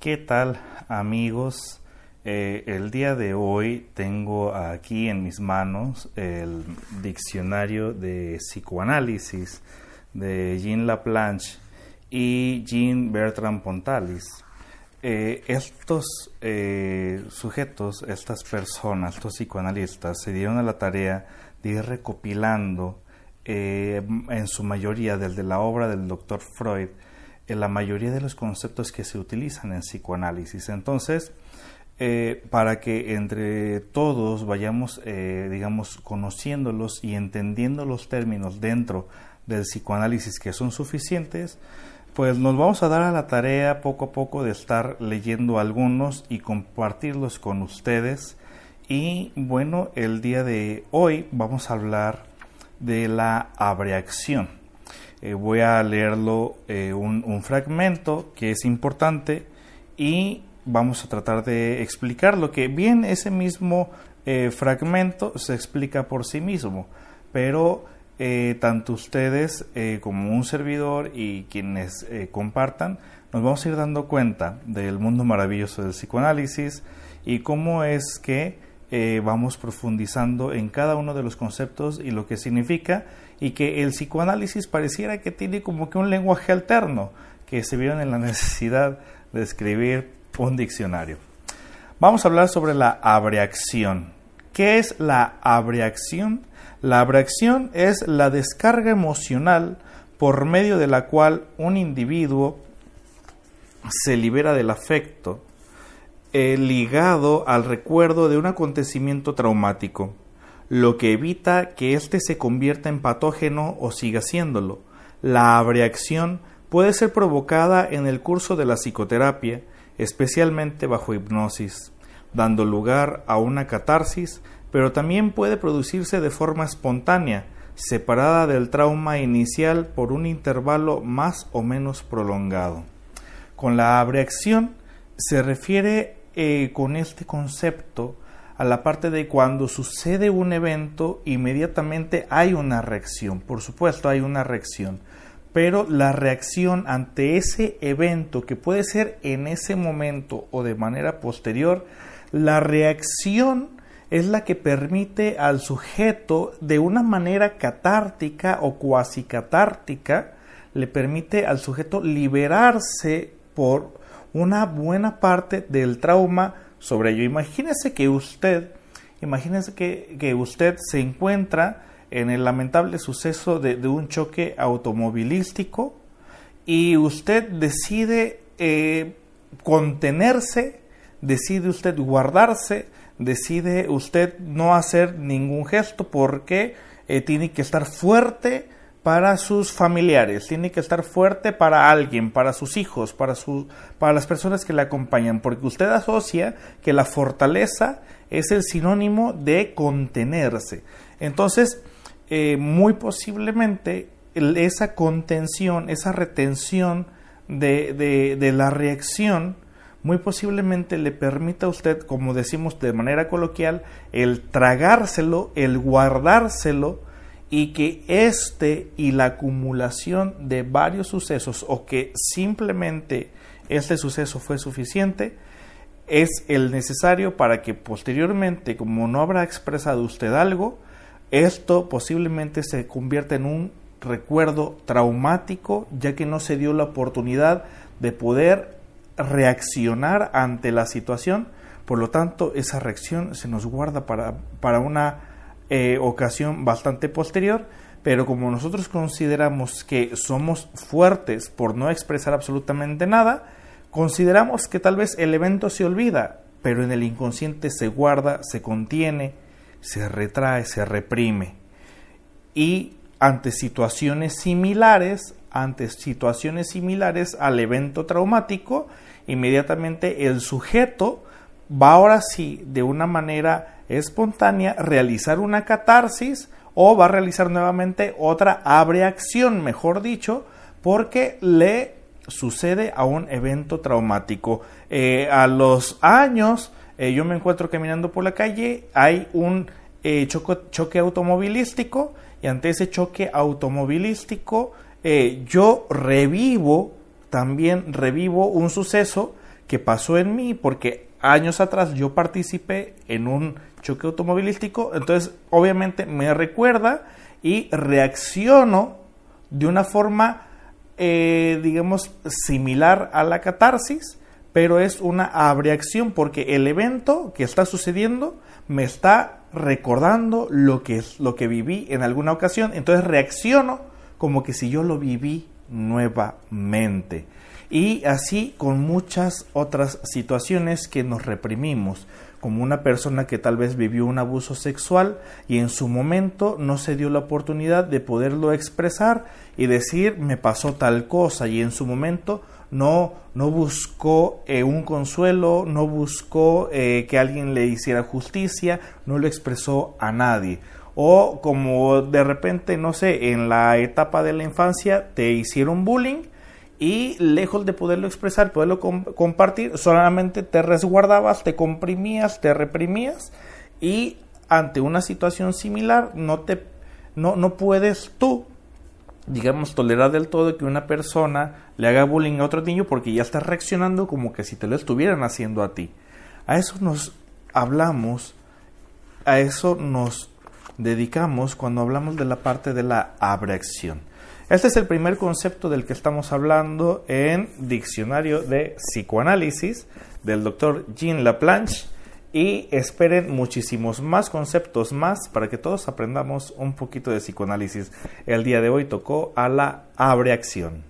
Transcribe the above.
¿Qué tal amigos? Eh, el día de hoy tengo aquí en mis manos el diccionario de psicoanálisis de Jean Laplanche y Jean Bertrand Pontalis. Eh, estos eh, sujetos, estas personas, estos psicoanalistas, se dieron a la tarea de ir recopilando en su mayoría desde la obra del doctor Freud en la mayoría de los conceptos que se utilizan en psicoanálisis. Entonces, eh, para que entre todos vayamos, eh, digamos, conociéndolos y entendiendo los términos dentro del psicoanálisis que son suficientes, pues nos vamos a dar a la tarea poco a poco de estar leyendo algunos y compartirlos con ustedes. Y bueno, el día de hoy vamos a hablar de la abreacción. Eh, voy a leerlo eh, un, fragmento que es importante y vamos a tratar de explicarlo, que bien ese mismo eh, fragmento se explica por sí mismo, pero tanto ustedes como un servidor y quienes compartan, nos vamos a ir dando cuenta del mundo maravilloso del psicoanálisis y cómo es que vamos profundizando en cada uno de los conceptos y lo que significa y que el psicoanálisis pareciera que tiene como que un lenguaje alterno, que se vieron en la necesidad de escribir un diccionario. Vamos a hablar sobre la abreacción. ¿Qué es la abreacción? La abreacción es la descarga emocional por medio de la cual un individuo se libera del afecto eh, ligado al recuerdo de un acontecimiento traumático lo que evita que éste se convierta en patógeno o siga siéndolo. La abreacción puede ser provocada en el curso de la psicoterapia, especialmente bajo hipnosis, dando lugar a una catarsis, pero también puede producirse de forma espontánea, separada del trauma inicial por un intervalo más o menos prolongado. Con la abreacción se refiere eh, con este concepto a la parte de cuando sucede un evento, inmediatamente hay una reacción. Por supuesto, hay una reacción. Pero la reacción ante ese evento, que puede ser en ese momento o de manera posterior, la reacción es la que permite al sujeto, de una manera catártica o cuasi catártica, le permite al sujeto liberarse por una buena parte del trauma sobre ello. Imagínese que usted, imagínese que, usted se encuentra en el lamentable suceso de, un choque automovilístico y usted decide eh, contenerse, decide usted guardarse, decide usted no hacer ningún gesto porque eh, tiene que estar fuerte para sus familiares, tiene que estar fuerte para alguien, para sus hijos, para, para las personas que le acompañan, porque usted asocia que la fortaleza es el sinónimo de contenerse. Entonces, eh, muy posiblemente esa contención, esa retención de, de la reacción, muy posiblemente le permita a usted, como decimos de manera coloquial, el tragárselo, el guardárselo, y que este y la acumulación de varios sucesos o que simplemente este suceso fue suficiente es el necesario para que posteriormente, como no habrá expresado usted algo, esto posiblemente se convierta en un recuerdo traumático, ya que no se dio la oportunidad de poder reaccionar ante la situación, por lo tanto esa reacción se nos guarda para, para una eh, ocasión bastante posterior, pero como nosotros consideramos que somos fuertes por no expresar absolutamente nada, consideramos que tal vez el evento se olvida, pero en el inconsciente se guarda, se contiene, se retrae, se reprime. Y ante situaciones similares, ante situaciones similares al evento traumático, inmediatamente el sujeto va ahora sí de una manera espontánea realizar una catarsis o va a realizar nuevamente otra abreacción, mejor dicho, porque le sucede a un evento traumático. Eh, a los años, eh, yo me encuentro caminando por la calle, hay un eh, choque automovilístico y ante ese choque automovilístico yo revivo, también revivo un suceso que pasó en mí porque años atrás yo participé en un choque automovilístico, entonces obviamente me recuerda y reacciono de una forma, eh, digamos, similar a la catarsis, pero es una abreacción porque el evento que está sucediendo me está recordando lo que, lo que viví en alguna ocasión, entonces reacciono como que si yo lo viví nuevamente. Y así con muchas otras situaciones que nos reprimimos, como una persona que tal vez vivió un abuso sexual y en su momento no se dio la oportunidad de poderlo expresar y decir me pasó tal cosa y en su momento no, no buscó eh, un consuelo, no buscó eh, que alguien le hiciera justicia, no lo expresó a nadie. O como de repente, no sé, en la etapa de la infancia te hicieron bullying y lejos de poderlo expresar, poderlo compartir, solamente te resguardabas, te comprimías, te reprimías y ante una situación similar no te no, no puedes tú digamos, tolerar del todo que una persona le haga bullying a otro niño porque ya está reaccionando como que si te lo estuvieran haciendo a ti. A eso nos hablamos, a eso nos dedicamos cuando hablamos de la parte de la abreacción. Este es el primer concepto del que estamos hablando en Diccionario de Psicoanálisis del doctor Jean Laplanche y esperen muchísimos más conceptos más para que todos aprendamos un poquito de psicoanálisis. El día de hoy tocó a la abreacción.